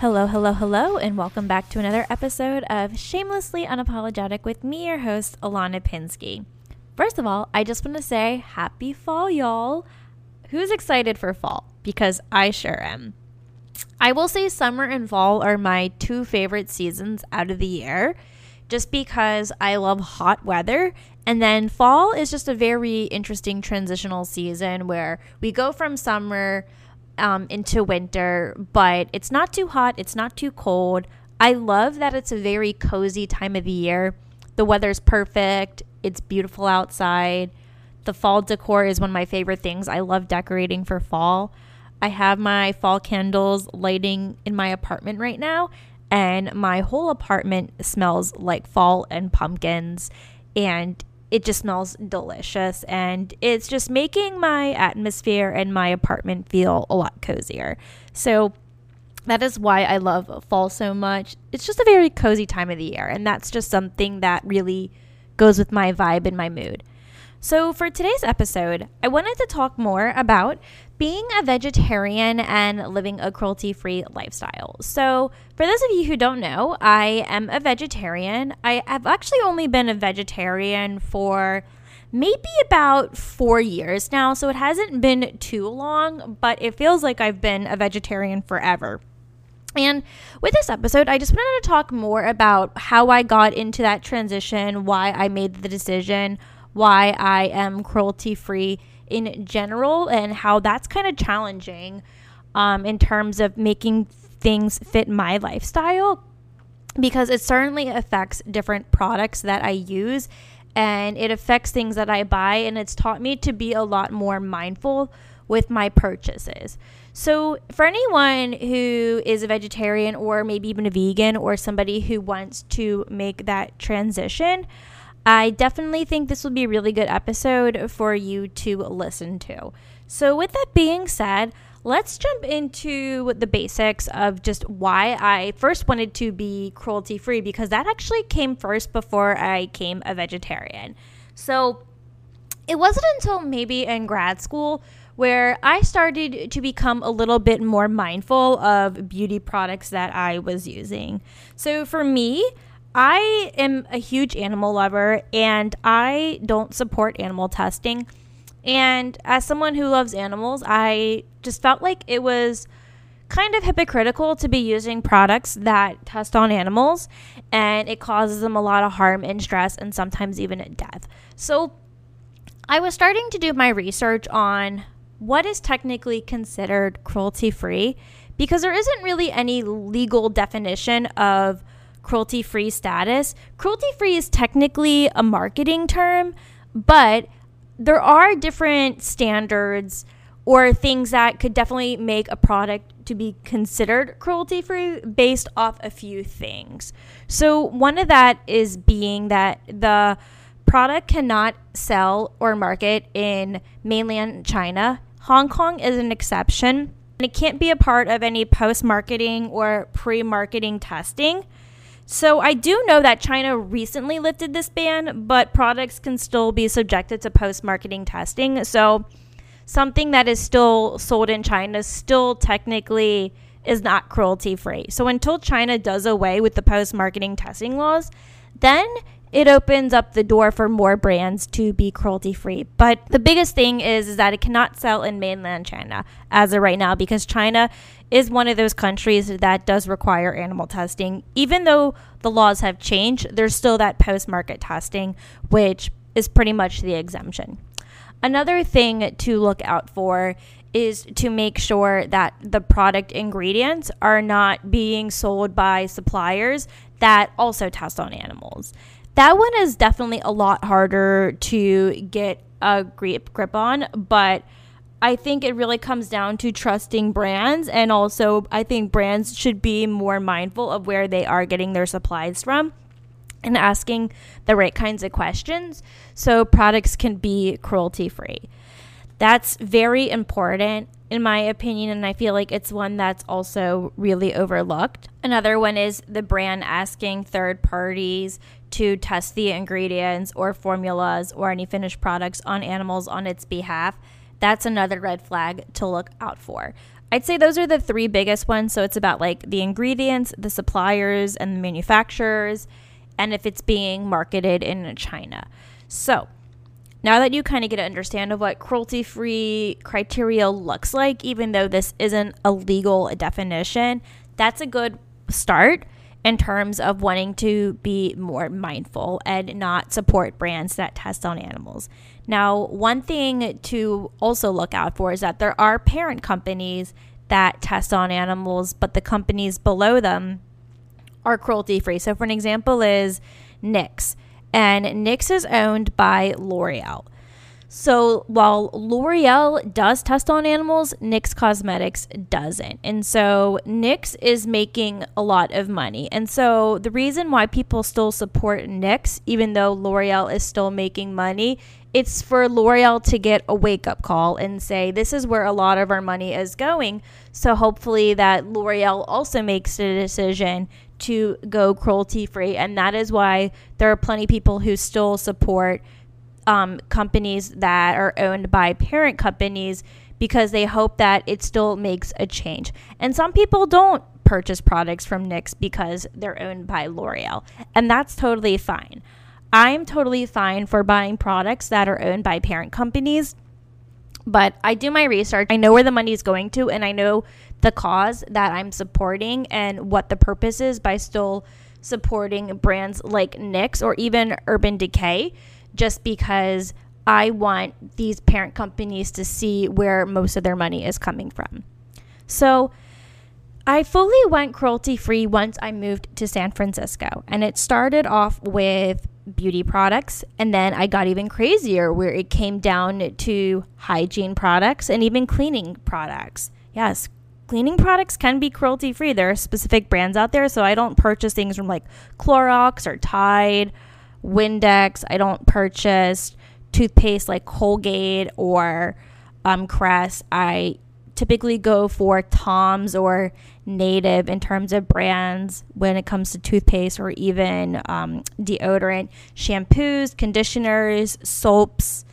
Hello, hello, hello, and welcome back to another episode of Shamelessly Unapologetic with me, your host, Ilana Pinsky. First of all, I just want to say happy fall, y'all. Who's excited for fall? Because I sure am. I will say summer and fall are my two favorite seasons out of the year just because I love hot weather. And then fall is just a very interesting transitional season where we go from summer um, into winter, but it's not too hot, it's not too cold. I love that it's a very cozy time of the year. The weather's perfect, it's beautiful outside. The fall decor is one of my favorite things. I love decorating for fall. I have my fall candles lighting in my apartment right now, and my whole apartment smells like fall and pumpkins. And it just smells delicious and it's just making my atmosphere and my apartment feel a lot cozier. So that is why I love fall so much. It's just a very cozy time of the year, and that's just something that really goes with my vibe and my mood. So, for today's episode, I wanted to talk more about being a vegetarian and living a cruelty free lifestyle. So, for those of you who don't know, I am a vegetarian. I have actually only been a vegetarian for maybe about four years now. So, it hasn't been too long, but it feels like I've been a vegetarian forever. And with this episode, I just wanted to talk more about how I got into that transition, why I made the decision, why I am cruelty free in general and how that's kind of challenging um, in terms of making things fit my lifestyle because it certainly affects different products that I use and it affects things that I buy and it's taught me to be a lot more mindful with my purchases. So, for anyone who is a vegetarian or maybe even a vegan or somebody who wants to make that transition, I definitely think this will be a really good episode for you to listen to. So, with that being said, let's jump into the basics of just why I first wanted to be cruelty free because that actually came first before I became a vegetarian. So, it wasn't until maybe in grad school where I started to become a little bit more mindful of beauty products that I was using. So, for me, I am a huge animal lover and I don't support animal testing. And as someone who loves animals, I just felt like it was kind of hypocritical to be using products that test on animals and it causes them a lot of harm and stress and sometimes even death. So I was starting to do my research on what is technically considered cruelty free because there isn't really any legal definition of cruelty free status. Cruelty free is technically a marketing term, but there are different standards or things that could definitely make a product to be considered cruelty free based off a few things. So, one of that is being that the product cannot sell or market in mainland China. Hong Kong is an exception. And it can't be a part of any post marketing or pre marketing testing. So I do know that China recently lifted this ban, but products can still be subjected to post marketing testing. So something that is still sold in China still technically is not cruelty free. So until China does away with the post marketing testing laws, then it opens up the door for more brands to be cruelty free. But the biggest thing is, is that it cannot sell in mainland China as of right now because China is one of those countries that does require animal testing. Even though the laws have changed, there's still that post market testing, which is pretty much the exemption. Another thing to look out for is to make sure that the product ingredients are not being sold by suppliers that also test on animals that one is definitely a lot harder to get a grip grip on, but I think it really comes down to trusting brands and also I think brands should be more mindful of where they are getting their supplies from and asking the right kinds of questions so products can be cruelty free. That's very important in my opinion, and I feel like it's one that's also really overlooked. Another one is the brand asking third parties to test the ingredients or formulas or any finished products on animals on its behalf. That's another red flag to look out for. I'd say those are the three biggest ones. So it's about like the ingredients, the suppliers, and the manufacturers, and if it's being marketed in China. So now that you kind of get an understand of what cruelty free criteria looks like, even though this isn't a legal definition, that's a good start in terms of wanting to be more mindful and not support brands that test on animals. Now, one thing to also look out for is that there are parent companies that test on animals, but the companies below them are cruelty free. So, for an example, is NYX, and NYX is owned by L'Oreal. So while L'Oreal does test on animals, NYX Cosmetics doesn't. And so NYX is making a lot of money. And so the reason why people still support NYX, even though L'Oreal is still making money, it's for L'Oreal to get a wake up call and say, this is where a lot of our money is going. So hopefully that L'Oreal also makes the decision to go cruelty free. And that is why there are plenty of people who still support um, companies that are owned by parent companies because they hope that it still makes a change. And some people don't purchase products from NYX because they're owned by L'Oreal, and that's totally fine. I'm totally fine for buying products that are owned by parent companies, but I do my research. I know where the money is going to, and I know the cause that I'm supporting and what the purpose is by still supporting brands like NYX or even Urban Decay just because I want these parent companies to see where most of their money is coming from. So I fully went cruelty free once I moved to San Francisco. And it started off with beauty products. And then I got even crazier where it came down to hygiene products and even cleaning products. Yes, cleaning products can be cruelty free. There are specific brands out there. So I don't purchase things from like Clorox or Tide Windex. I don't purchase toothpaste like Colgate or um, Crest. I typically go for Tom's or Native in terms of brands when it comes to toothpaste or even um, deodorant, shampoos, conditioners, soaps,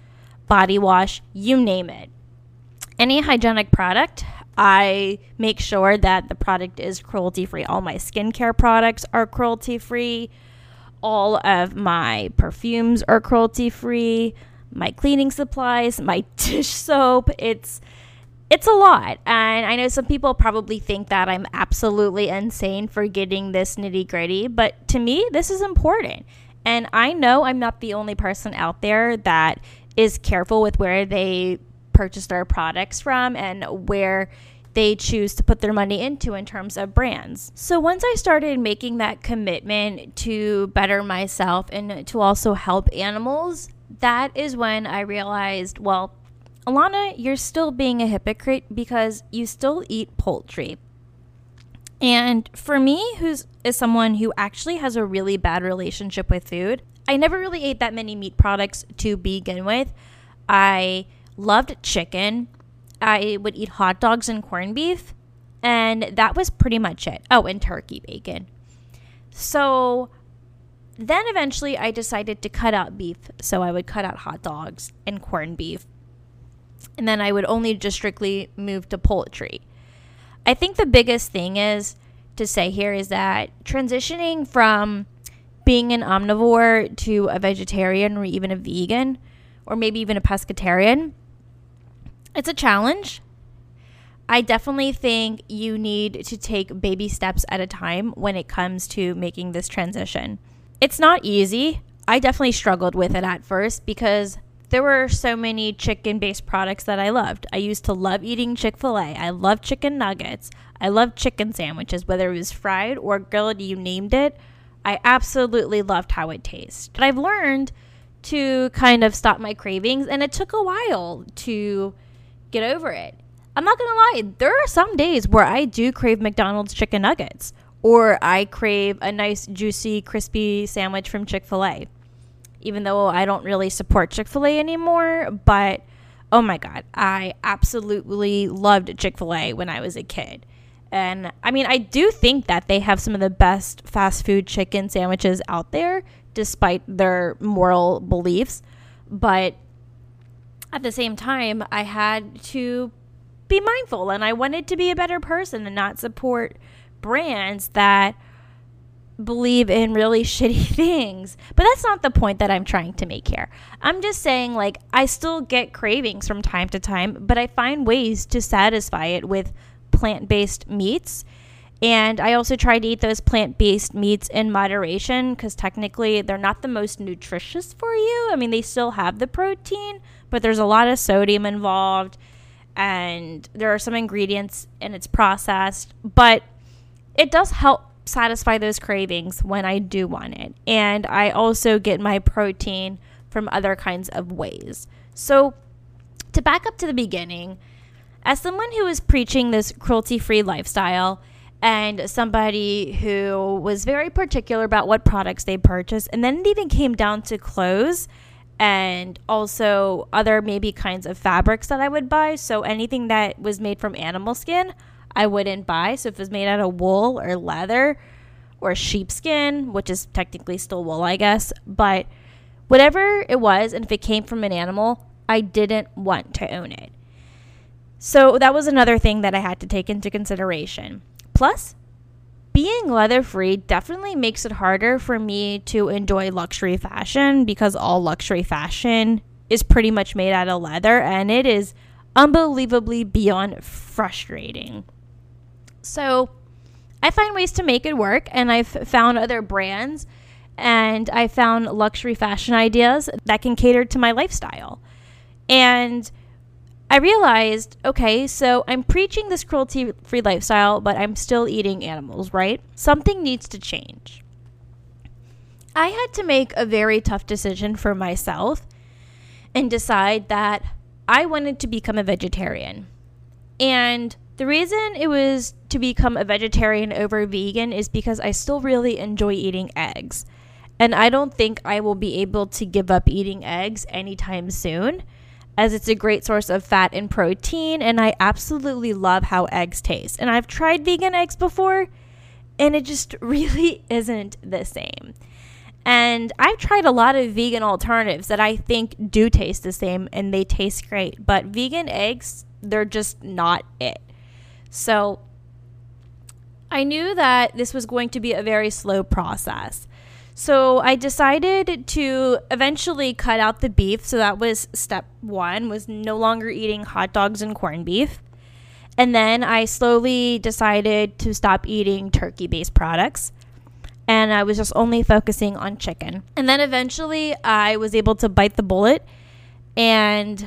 body wash, you name it. Any hygienic product, I make sure that the product is cruelty free. All my skincare products are cruelty free all of my perfumes are cruelty free, my cleaning supplies, my dish soap. It's it's a lot. And I know some people probably think that I'm absolutely insane for getting this nitty gritty, but to me, this is important. And I know I'm not the only person out there that is careful with where they purchase their products from and where they choose to put their money into in terms of brands. So once I started making that commitment to better myself and to also help animals, that is when I realized, well, Ilana, you're still being a hypocrite because you still eat poultry. And for me, who's is someone who actually has a really bad relationship with food, I never really ate that many meat products to begin with. I loved chicken. I would eat hot dogs and corned beef, and that was pretty much it. Oh, and turkey bacon. So then eventually I decided to cut out beef. So I would cut out hot dogs and corned beef. And then I would only just strictly move to poultry. I think the biggest thing is to say here is that transitioning from being an omnivore to a vegetarian or even a vegan or maybe even a pescatarian it's a challenge. I definitely think you need to take baby steps at a time when it comes to making this transition. It's not easy. I definitely struggled with it at first because there were so many chicken based products that I loved. I used to love eating Chick fil A. I love chicken nuggets. I love chicken sandwiches, whether it was fried or grilled, you named it. I absolutely loved how it tastes. But I've learned to kind of stop my cravings, and it took a while to get over it. I'm not gonna lie, there are some days where I do crave McDonald's chicken nuggets, or I crave a nice, juicy, crispy sandwich from Chick fil A. Even though I don't really support Chick fil A anymore, but oh my God, I absolutely loved Chick fil A when I was a kid. And I mean, I do think that they have some of the best fast food chicken sandwiches out there, despite their moral beliefs. But at the same time, I had to be mindful and I wanted to be a better person and not support brands that believe in really shitty things. But that's not the point that I'm trying to make here. I'm just saying, like, I still get cravings from time to time, but I find ways to satisfy it with plant based meats. And I also try to eat those plant based meats in moderation because technically they're not the most nutritious for you. I mean, they still have the protein, but there's a lot of sodium involved and there are some ingredients and it's processed. But it does help satisfy those cravings when I do want it. And I also get my protein from other kinds of ways. So, to back up to the beginning, as someone who is preaching this cruelty free lifestyle, and somebody who was very particular about what products they purchased, and then it even came down to clothes and also other maybe kinds of fabrics that I would buy. So anything that was made from animal skin, I wouldn't buy. So if it was made out of wool or leather or sheepskin, which is technically still wool, I guess, but whatever it was, and if it came from an animal, I didn't want to own it. So that was another thing that I had to take into consideration. Plus, being leather free definitely makes it harder for me to enjoy luxury fashion because all luxury fashion is pretty much made out of leather and it is unbelievably beyond frustrating. So I find ways to make it work, and I've found other brands and I found luxury fashion ideas that can cater to my lifestyle. And I realized, okay, so I'm preaching this cruelty free lifestyle, but I'm still eating animals, right? Something needs to change. I had to make a very tough decision for myself and decide that I wanted to become a vegetarian. And the reason it was to become a vegetarian over vegan is because I still really enjoy eating eggs. And I don't think I will be able to give up eating eggs anytime soon, as it's a great source of fat and protein. And I absolutely love how eggs taste. And I've tried vegan eggs before, and it just really isn't the same. And I've tried a lot of vegan alternatives that I think do taste the same and they taste great. But vegan eggs, they're just not it. So I knew that this was going to be a very slow process. So I decided to eventually cut out the beef. So that was step one was no longer eating hot dogs and corned beef. And then I slowly decided to stop eating turkey based products. And I was just only focusing on chicken. And then eventually I was able to bite the bullet and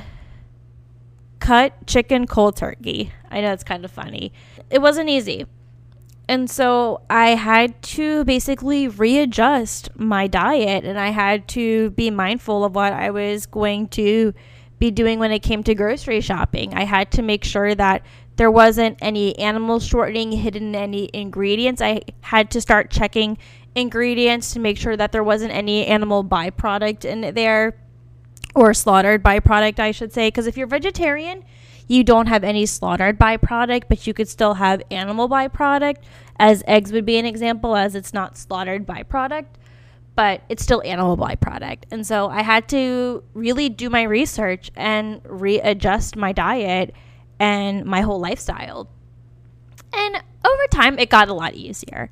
cut chicken cold turkey. I know it's kind of funny. It wasn't easy. And so I had to basically readjust my diet and I had to be mindful of what I was going to be doing when it came to grocery shopping. I had to make sure that there wasn't any animal shortening hidden in any ingredients. I had to start checking ingredients to make sure that there wasn't any animal byproduct in there or slaughtered byproduct, I should say. Because if you're vegetarian, you don't have any slaughtered byproduct, but you could still have animal byproduct, as eggs would be an example, as it's not slaughtered byproduct, but it's still animal byproduct. And so I had to really do my research and readjust my diet and my whole lifestyle. And over time, it got a lot easier.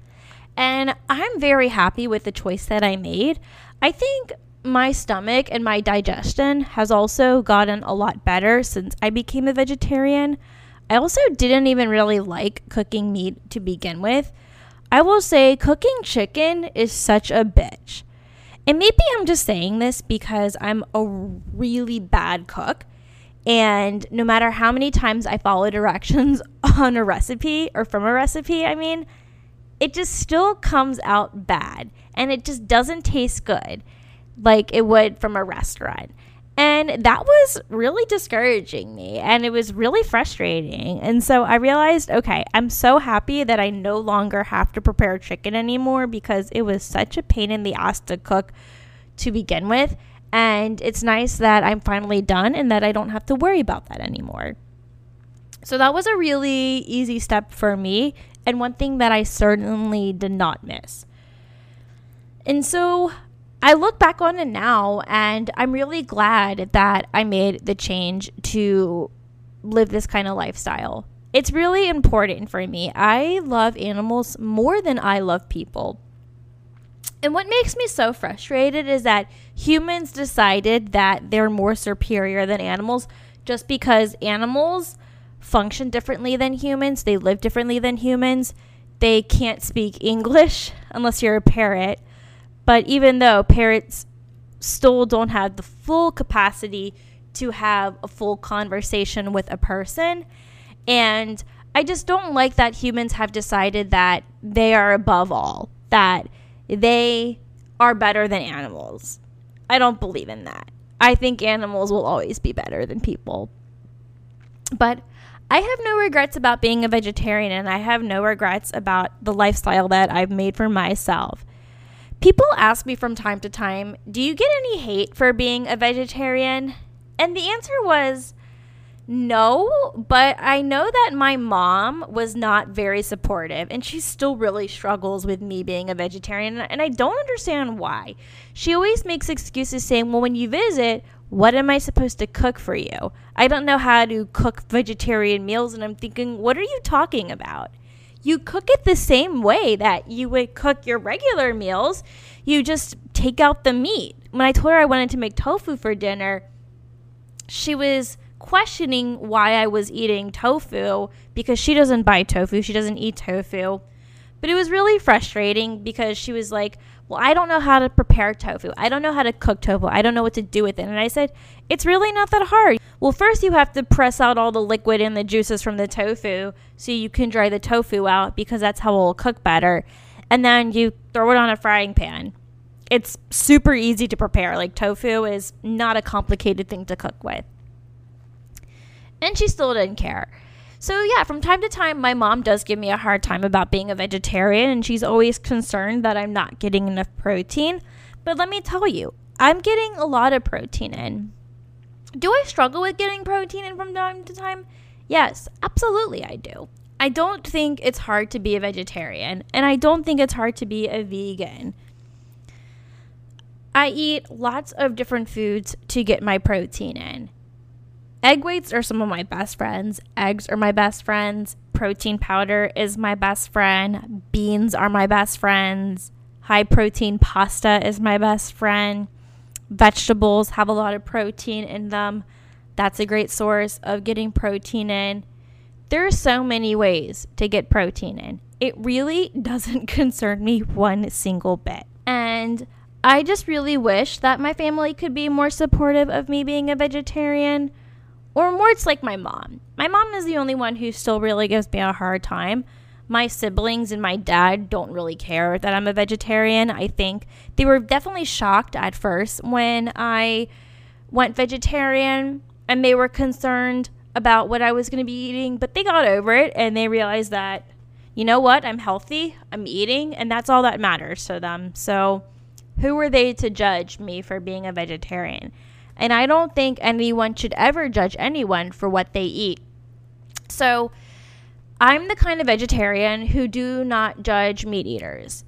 And I'm very happy with the choice that I made. I think my stomach and my digestion has also gotten a lot better since I became a vegetarian. I also didn't even really like cooking meat to begin with. I will say cooking chicken is such a bitch. And maybe I'm just saying this because I'm a really bad cook. And no matter how many times I follow directions on a recipe or from a recipe, I mean, it just still comes out bad and it just doesn't taste good like it would from a restaurant. And that was really discouraging me and it was really frustrating. And so I realized, okay, I'm so happy that I no longer have to prepare chicken anymore because it was such a pain in the ass to cook to begin with. And it's nice that I'm finally done and that I don't have to worry about that anymore. So that was a really easy step for me and one thing that I certainly did not miss. And so I look back on it now and I'm really glad that I made the change to live this kind of lifestyle. It's really important for me. I love animals more than I love people. And what makes me so frustrated is that humans decided that they're more superior than animals just because animals function differently than humans, they live differently than humans. They can't speak English unless you're a parrot. But even though parrots still don't have the full capacity to have a full conversation with a person, and I just don't like that humans have decided that they are above all, that they are better than animals. I don't believe in that. I think animals will always be better than people. But I have no regrets about being a vegetarian, and I have no regrets about the lifestyle that I've made for myself. People ask me from time to time, Do you get any hate for being a vegetarian? And the answer was, no, but I know that my mom was not very supportive and she still really struggles with me being a vegetarian and I don't understand why. She always makes excuses saying, "Well, when you visit, what am I supposed to cook for you? I don't know how to cook vegetarian meals." And I'm thinking, "What are you talking about?" You cook it the same way that you would cook your regular meals. You just take out the meat. When I told her I wanted to make tofu for dinner, she was questioning why I was eating tofu because she doesn't buy tofu. She doesn't eat tofu. But it was really frustrating because she was like, Well, I don't know how to prepare tofu. I don't know how to cook tofu. I don't know what to do with it. And I said, It's really not that hard. Well, first you have to press out all the liquid and the juices from the tofu so you can dry the tofu out because that's how it will cook better. And then you throw it on a frying pan. It's super easy to prepare. Like tofu is not a complicated thing to cook with and she still didn't care. So, yeah, from time to time, my mom does give me a hard time about being a vegetarian, and she's always concerned that I'm not getting enough protein. But let me tell you, I'm getting a lot of protein in. Do I struggle with getting protein in from time to time? Yes, absolutely, I do. I don't think it's hard to be a vegetarian, and I don't think it's hard to be a vegan. I eat lots of different foods to get my protein in. Egg whites are some of my best friends. Eggs are my best friends. Protein powder is my best friend. Beans are my best friends. High protein pasta is my best friend. Vegetables have a lot of protein in them. That's a great source of getting protein in. There are so many ways to get protein in. It really doesn't concern me one single bit. And I just really wish that my family could be more supportive of me being a vegetarian or more, it's like my mom. My mom is the only one who still really gives me a hard time. My siblings and my dad don't really care that I'm a vegetarian. I think they were definitely shocked at first when I went vegetarian and they were concerned about what I was going to be eating, but they got over it and they realized that, you know what, I'm healthy, I'm eating, and that's all that matters to them. So, who were they to judge me for being a vegetarian? And I don't think anyone should ever judge anyone for what they eat. So I'm the kind of vegetarian who do not judge meat eaters.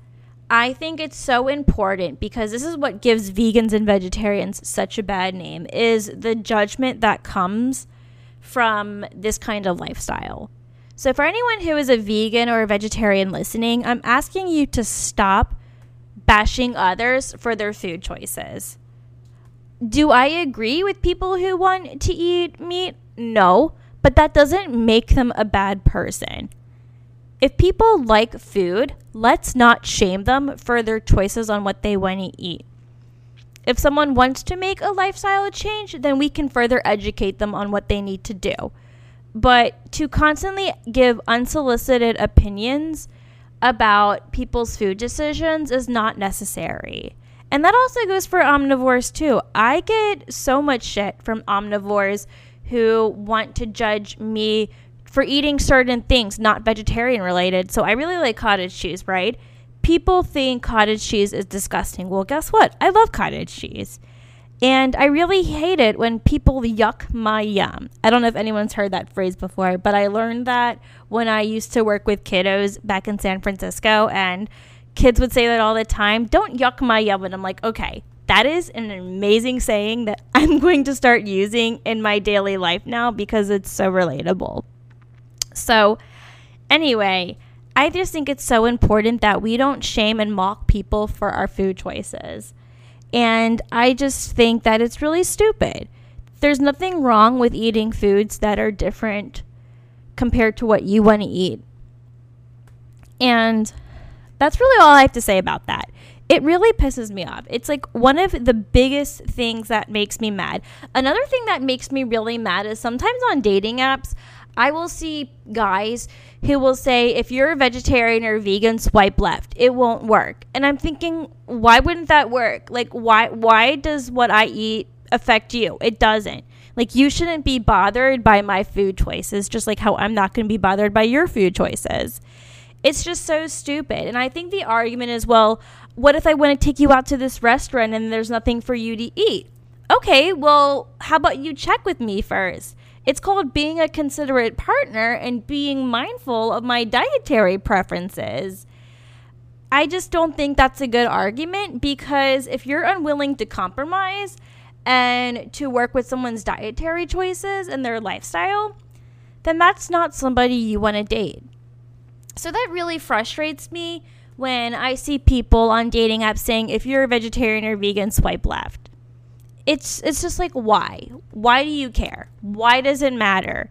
I think it's so important because this is what gives vegans and vegetarians such a bad name is the judgment that comes from this kind of lifestyle. So for anyone who is a vegan or a vegetarian listening, I'm asking you to stop bashing others for their food choices. Do I agree with people who want to eat meat? No, but that doesn't make them a bad person. If people like food, let's not shame them for their choices on what they want to eat. If someone wants to make a lifestyle change, then we can further educate them on what they need to do. But to constantly give unsolicited opinions about people's food decisions is not necessary. And that also goes for omnivores too. I get so much shit from omnivores who want to judge me for eating certain things not vegetarian related. So I really like cottage cheese, right? People think cottage cheese is disgusting. Well, guess what? I love cottage cheese. And I really hate it when people yuck my yum. I don't know if anyone's heard that phrase before, but I learned that when I used to work with kiddos back in San Francisco and kids would say that all the time. Don't yuck my yum. And I'm like, okay, That is an amazing saying that I'm going to start using in my daily life now because it's so relatable. So, anyway, I just think it's so important that we don't shame and mock people for our food choices. And I just think that it's really stupid. There's nothing wrong with eating foods that are different compared to what you want to eat. And that's really all I have to say about that. It really pisses me off. It's like one of the biggest things that makes me mad. Another thing that makes me really mad is sometimes on dating apps, I will see guys who will say, if you're a vegetarian or vegan, swipe left. It won't work. And I'm thinking, why wouldn't that work? Like, why, why does what I eat affect you? It doesn't. Like, you shouldn't be bothered by my food choices, just like how I'm not going to be bothered by your food choices. It's just so stupid. And I think the argument is well, what if I want to take you out to this restaurant and there's nothing for you to eat? Okay, well, how about you check with me first? It's called being a considerate partner and being mindful of my dietary preferences. I just don't think that's a good argument because if you're unwilling to compromise and to work with someone's dietary choices and their lifestyle, then that's not somebody you want to date. So that really frustrates me when I see people on dating apps saying if you're a vegetarian or vegan, swipe left. It's it's just like why? Why do you care? Why does it matter?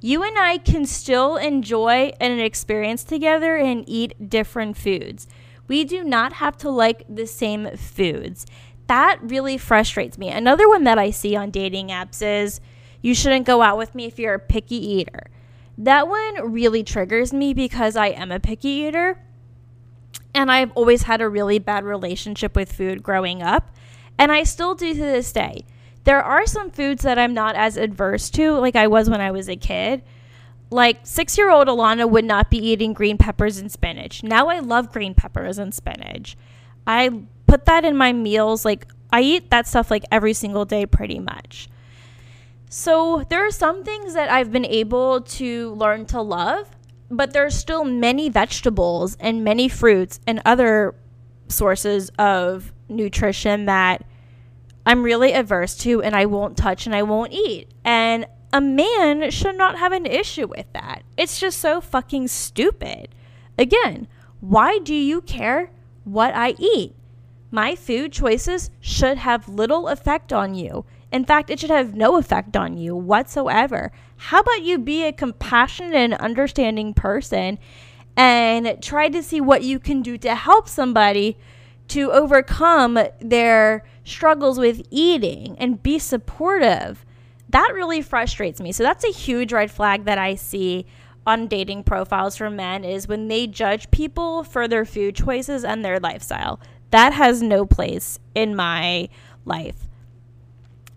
You and I can still enjoy an experience together and eat different foods. We do not have to like the same foods. That really frustrates me. Another one that I see on dating apps is you shouldn't go out with me if you're a picky eater. That one really triggers me because I am a picky eater and I've always had a really bad relationship with food growing up. And I still do to this day. There are some foods that I'm not as adverse to, like I was when I was a kid. Like six year old Ilana would not be eating green peppers and spinach. Now I love green peppers and spinach. I put that in my meals. Like I eat that stuff like every single day pretty much. So there are some things that I've been able to learn to love, but there's still many vegetables and many fruits and other sources of nutrition that I'm really averse to and I won't touch and I won't eat. And a man should not have an issue with that. It's just so fucking stupid. Again, why do you care what I eat? My food choices should have little effect on you. In fact, it should have no effect on you whatsoever. How about you be a compassionate and understanding person and try to see what you can do to help somebody to overcome their struggles with eating and be supportive. That really frustrates me. So that's a huge red flag that I see on dating profiles for men is when they judge people for their food choices and their lifestyle. That has no place in my life.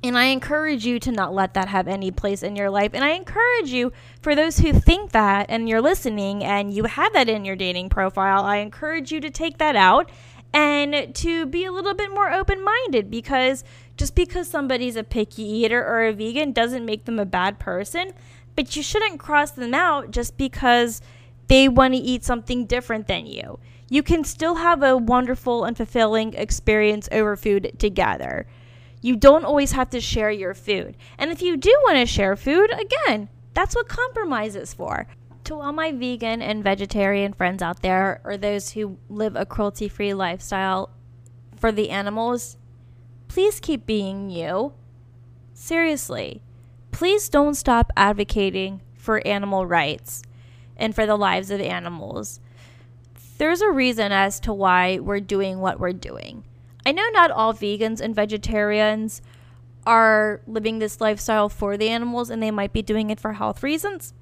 And I encourage you to not let that have any place in your life. And I encourage you, for those who think that and you're listening and you have that in your dating profile, I encourage you to take that out and to be a little bit more open minded because just because somebody's a picky eater or a vegan doesn't make them a bad person, but you shouldn't cross them out just because they want to eat something different than you. You can still have a wonderful and fulfilling experience over food together. You don't always have to share your food. And if you do want to share food, again, that's what compromise is for to all my vegan and vegetarian friends out there, or those who live a cruelty free lifestyle for the animals, please keep being you. Seriously, please don't stop advocating for animal rights and for the lives of animals. There's a reason as to why we're doing what we're doing. I know not all vegans and vegetarians are living this lifestyle for the animals and they might be doing it for health reasons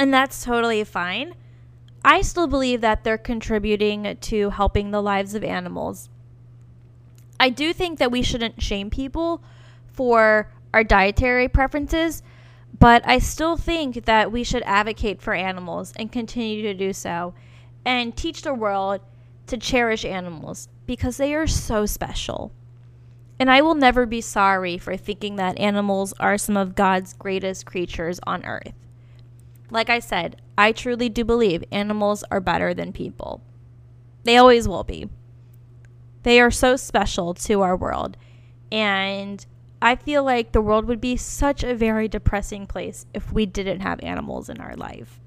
and that's totally fine. I still believe that they're contributing to helping the lives of animals. I do think that we shouldn't shame people for our dietary preferences, but I still think that we should advocate for animals and continue to do so and teach the world to cherish animals because they are so special. And I will never be sorry for thinking that animals are some of God's greatest creatures on earth. Like I said, I truly do believe animals are better than people. They always will be. They are so special to our world. And I feel like the world would be such a very depressing place if we didn't have animals in our life.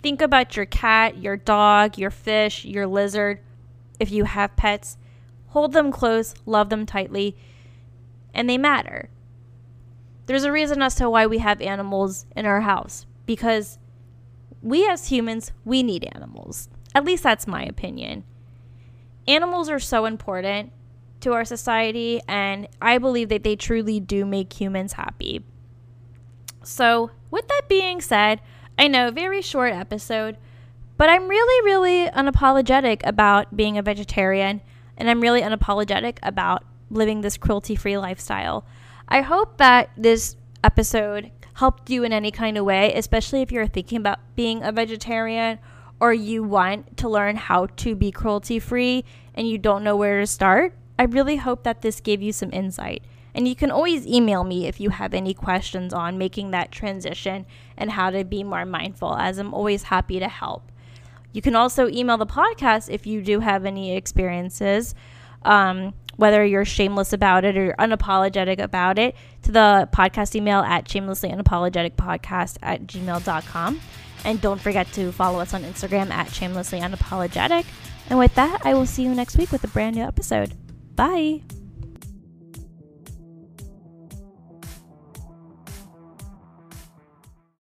Think about your cat, your dog, your fish, your lizard. If you have pets, hold them close, love them tightly, and they matter. There's a reason as to why we have animals in our house because we as humans, we need animals. At least that's my opinion. Animals are so important to our society, and I believe that they truly do make humans happy. So, with that being said, I know, very short episode, but I'm really, really unapologetic about being a vegetarian, and I'm really unapologetic about living this cruelty free lifestyle. I hope that this episode helped you in any kind of way, especially if you're thinking about being a vegetarian or you want to learn how to be cruelty free and you don't know where to start. I really hope that this gave you some insight. And you can always email me if you have any questions on making that transition and how to be more mindful, as I'm always happy to help. You can also email the podcast if you do have any experiences, um, whether you're shameless about it or you're unapologetic about it, to the podcast email at shamelesslyunapologeticpodcast unapologetic podcast at gmail.com. And don't forget to follow us on Instagram at shamelesslyunapologetic. And with that, I will see you next week with a brand new episode. Bye.